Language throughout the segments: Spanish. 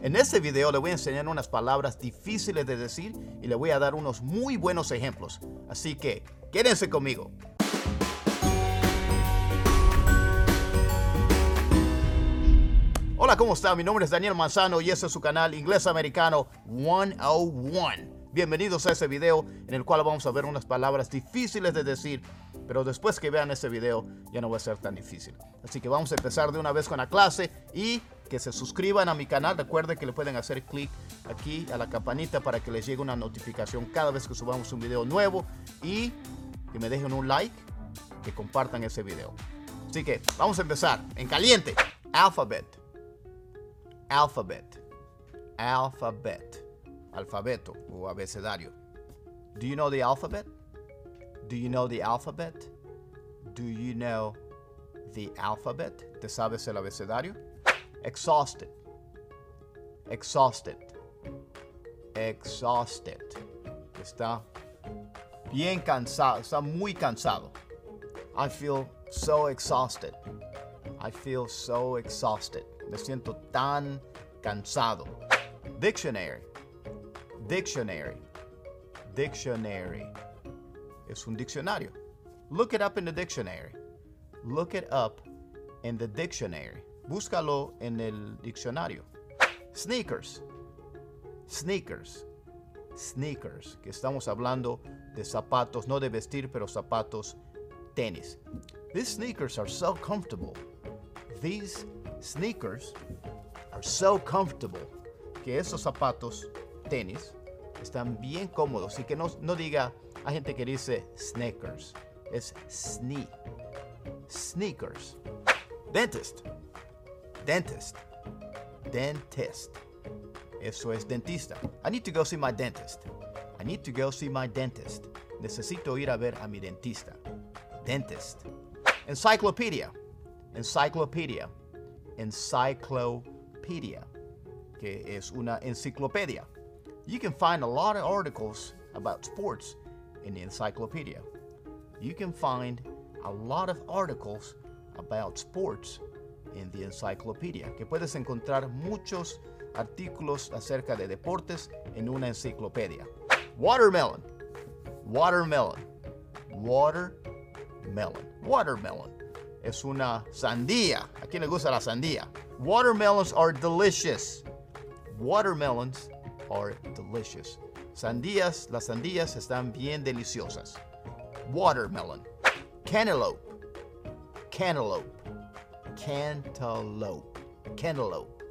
En este video le voy a enseñar unas palabras difíciles de decir y le voy a dar unos muy buenos ejemplos. Así que, quédense conmigo. Hola, ¿cómo está? Mi nombre es Daniel Manzano y este es su canal Inglés Americano 101. Bienvenidos a este video en el cual vamos a ver unas palabras difíciles de decir, pero después que vean este video ya no va a ser tan difícil. Así que vamos a empezar de una vez con la clase y que se suscriban a mi canal. Recuerden que le pueden hacer clic aquí a la campanita para que les llegue una notificación cada vez que subamos un video nuevo y que me dejen un like, que compartan ese video. Así que vamos a empezar en caliente. Alphabet. Alphabet. Alphabet. Alfabeto o abecedario. Do you know the alphabet? Do you know the alphabet? Do you know the alphabet? ¿Te sabes el abecedario? Exhausted. Exhausted. Exhausted. Está bien cansado, está muy cansado. I feel so exhausted. I feel so exhausted. Me siento tan cansado. Dictionary. Dictionary. Dictionary. Es un diccionario. Look it up in the dictionary. Look it up in the dictionary. Búscalo en el diccionario. Sneakers. Sneakers. Sneakers. Que estamos hablando de zapatos, no de vestir, pero zapatos tenis. These sneakers are so comfortable. These sneakers are so comfortable. Que esos zapatos tenis están bien cómodos y que no, diga, hay gente que dice sneakers, es sneak, sneakers. Dentist, dentist, dentist. Eso es dentista. I need to go see my dentist. I need to go see my dentist. Necesito ir a ver a mi dentista. Dentist. Encyclopedia. Encyclopedia. Encyclopedia. Que es una enciclopedia. You can find a lot of articles about sports in the encyclopedia. You can find a lot of articles about sports in the encyclopedia. Que puedes encontrar muchos artículos acerca de deportes en una enciclopedia. Watermelon. Watermelon. Watermelon. Watermelon. Es una sandía. ¿A quién le gusta la sandía? Watermelons are delicious. Watermelons are delicious. Sandías, las sandías están bien deliciosas. Watermelon. Cantaloupe. Cantaloupe. Cantaloupe. Cantaloupe.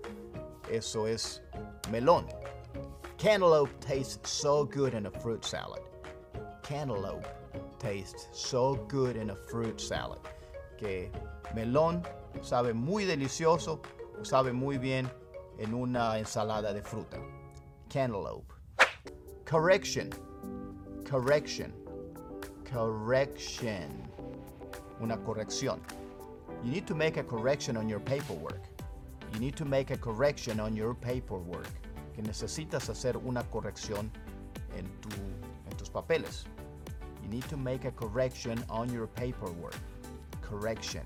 Eso es melón. Cantaloupe tastes so good in a fruit salad. Cantaloupe tastes so good in a fruit salad. Que melón sabe muy delicioso, sabe muy bien en una ensalada de fruta. Cantaloupe. Correction. Correction. Correction. Una corrección. You need to make a correction on your paperwork. You need to make a correction on your paperwork. Que necesitas hacer una corrección en, tu, en tus papeles. You need to make a correction on your paperwork. Correction.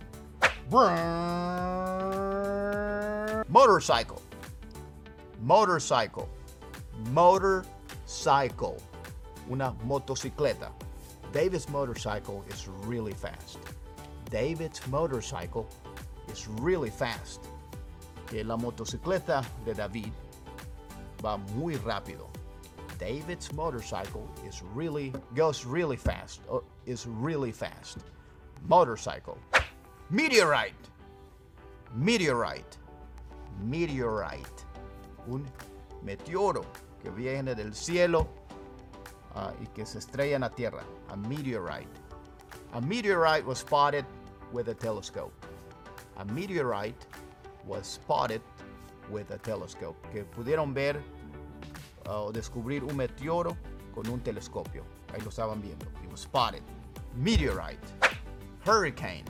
Motorcycle. Motorcycle. Motorcycle. Una motocicleta. Davis motorcycle is really fast. David's motorcycle is really fast. La motocicleta de David va muy rápido. David's motorcycle is really goes really fast. Or is really fast. Motorcycle. Meteorite. Meteorite. Meteorite. Un meteoro que viene del cielo uh, y que se estrella en la tierra. A meteorite. A meteorite was spotted with a telescope. A meteorite was spotted with a telescope. Que pudieron ver uh, o descubrir un meteoro con un telescopio. Ahí lo estaban viendo. It was spotted. Meteorite. Hurricane.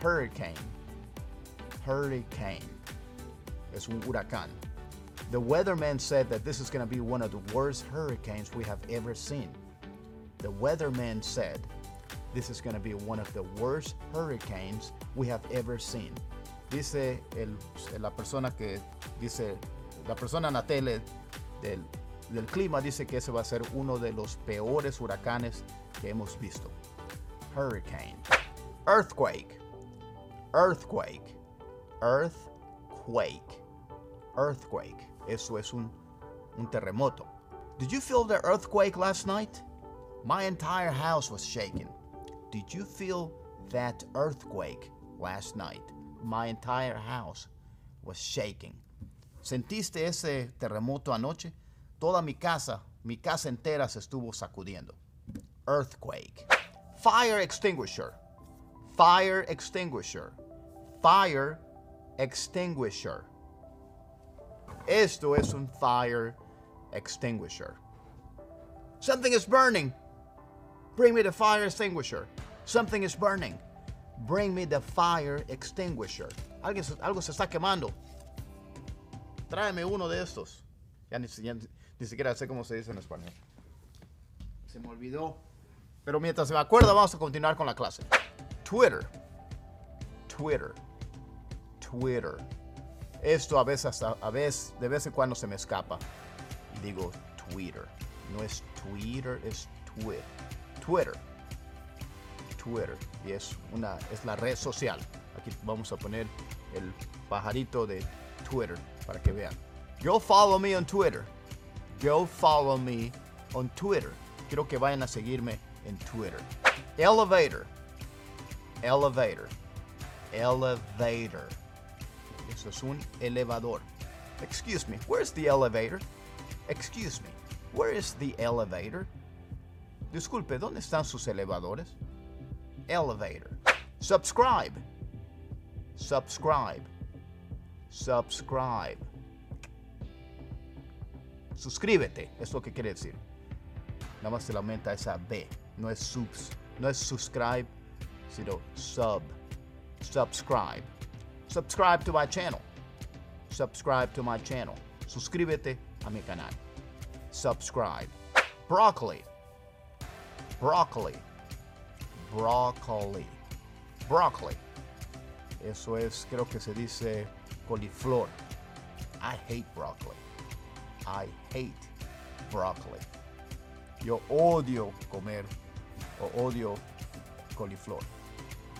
Hurricane. Hurricane. Es un huracán. The weatherman said that this is going to be one of the worst hurricanes we have ever seen. The weatherman said this is going to be one of the worst hurricanes we have ever seen. Dice el, la persona que dice la persona en la tele del, del clima dice que ese va a ser uno de los peores huracanes que hemos visto. Hurricane. Earthquake. Earthquake. Earthquake. Earthquake. Eso es un, un terremoto. Did you feel the earthquake last night? My entire house was shaking. Did you feel that earthquake last night? My entire house was shaking. ¿Sentiste ese terremoto anoche? Toda mi casa, mi casa entera se estuvo sacudiendo. Earthquake. Fire extinguisher. Fire extinguisher. Fire extinguisher. Esto es un fire extinguisher. Something is burning. Bring me the fire extinguisher. Something is burning. Bring me the fire extinguisher. Algo, se está quemando. Tráeme uno de estos. Ya ni, siquiera sé cómo se dice en español. Se me olvidó. Pero mientras se me acuerda, vamos a continuar con la clase. Twitter. Twitter. Twitter. Esto a veces, a veces, de vez en cuando se me escapa. Digo Twitter. No es Twitter, es Twitter. Twitter. Twitter. Y es, una, es la red social. Aquí vamos a poner el pajarito de Twitter para que vean. Go follow me on Twitter. Go follow me on Twitter. Quiero que vayan a seguirme en Twitter. Elevator. Elevator. Elevator. Eso es un elevador. Excuse me, where's the elevator? Excuse me, where is the elevator? Disculpe, ¿dónde están sus elevadores? Elevator. Subscribe. Subscribe. Subscribe. Suscríbete, es lo que quiere decir. Nada más se le aumenta esa B. No es subs, no es subscribe, sino sub. Subscribe. Subscribe to my channel. Subscribe to my channel. Suscríbete a mi canal. Subscribe. Broccoli. Broccoli. Broccoli. Broccoli. Eso es, creo que se dice coliflor. I hate broccoli. I hate broccoli. Yo odio comer o odio coliflor.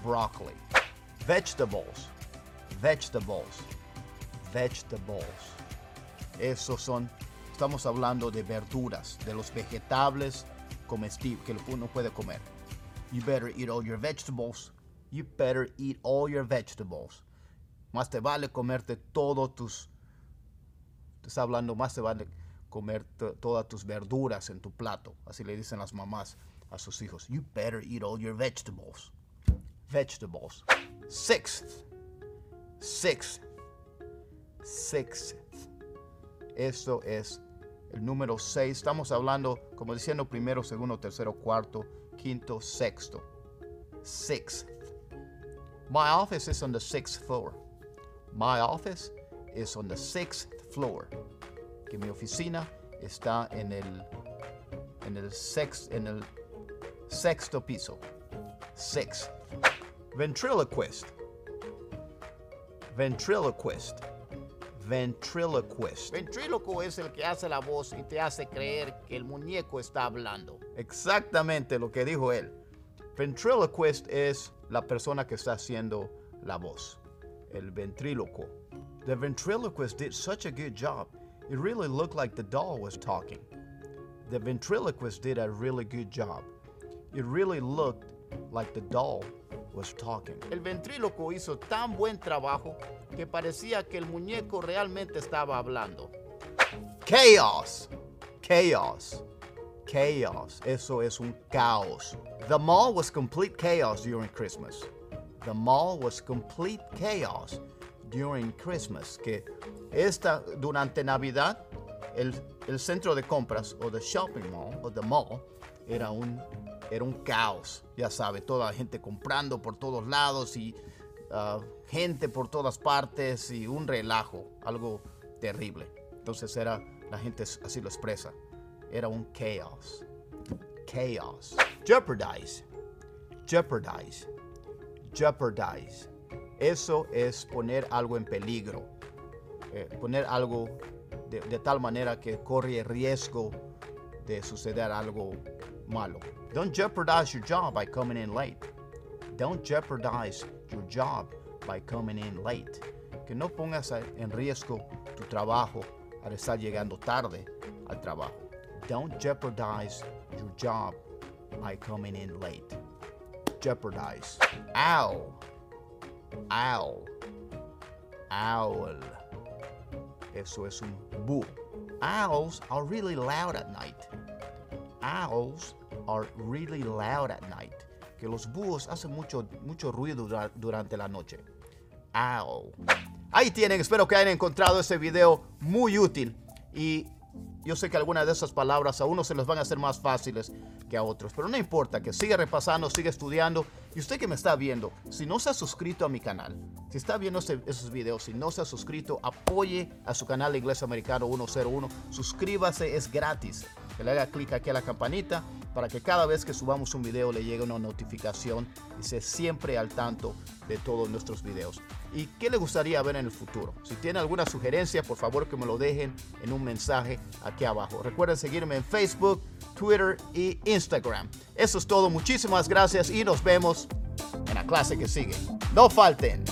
Broccoli. Vegetables. Vegetables. Vegetables. Esos son, estamos hablando de verduras, de los vegetales comestibles que uno puede comer. You better eat all your vegetables. You better eat all your vegetables. Más te vale comerte todos tus. Te está hablando, más te vale comer todas tus verduras en tu plato. Así le dicen las mamás a sus hijos. You better eat all your vegetables. Vegetables. Sixth. Sixth. Sixth. Esto es el número 6. Estamos hablando, como diciendo, primero, segundo, tercero, cuarto, quinto, sexto. Sixth. My office is on the sixth floor. My office is on the sixth floor. Que mi oficina está en el en el sex en el sexto piso. Sixth. Ventriloquist. Ventriloquist. Ventriloquist. Ventríloco es el que hace la voz y te hace creer que el muñeco está hablando. Exactamente lo que dijo él. Ventriloquist es la persona que está haciendo la voz. El ventríloco. The ventriloquist did such a good job. It really looked like the doll was talking. The ventriloquist did a really good job. It really looked like the doll was talking. El ventríloco hizo tan buen trabajo que parecía que el muñeco realmente estaba hablando. Chaos. Chaos. Chaos. Eso es un caos. The mall was complete chaos during Christmas. The mall was complete chaos during Christmas. Que esta, durante Navidad, el, el centro de compras o the shopping mall o the mall era un, era un caos. Ya sabe, toda la gente comprando por todos lados y uh, gente por todas partes y un relajo, algo terrible. Entonces era, la gente así lo expresa, era un chaos. Chaos. Jeopardize. Jeopardize. Jeopardize. Eso es poner algo en peligro. Eh, poner algo de, de tal manera que corre riesgo de suceder algo malo. Don't jeopardize your job by coming in late. Don't jeopardize your job by coming in late. Que no pongas en riesgo tu trabajo al estar llegando tarde al trabajo. Don't jeopardize your job by coming in late. Jeopardize. Owl. Owl. Owl. Eso es un búho. Owls are really loud at night. Owls are really loud at night. Que los búhos hacen mucho, mucho ruido durante la noche. Owl. Ahí tienen, espero que hayan encontrado este video muy útil. Y yo sé que algunas de esas palabras a unos se les van a hacer más fáciles que a otros, pero no importa, que siga repasando, siga estudiando. Y usted que me está viendo, si no se ha suscrito a mi canal, si está viendo esos videos, si no se ha suscrito, apoye a su canal Inglés Americano 101. Suscríbase, es gratis. Que le haga clic aquí a la campanita para que cada vez que subamos un video le llegue una notificación y esté siempre al tanto de todos nuestros videos. ¿Y qué le gustaría ver en el futuro? Si tiene alguna sugerencia, por favor que me lo dejen en un mensaje aquí abajo. Recuerden seguirme en Facebook, Twitter y Instagram. Eso es todo. Muchísimas gracias y nos vemos en la clase que sigue. No falten.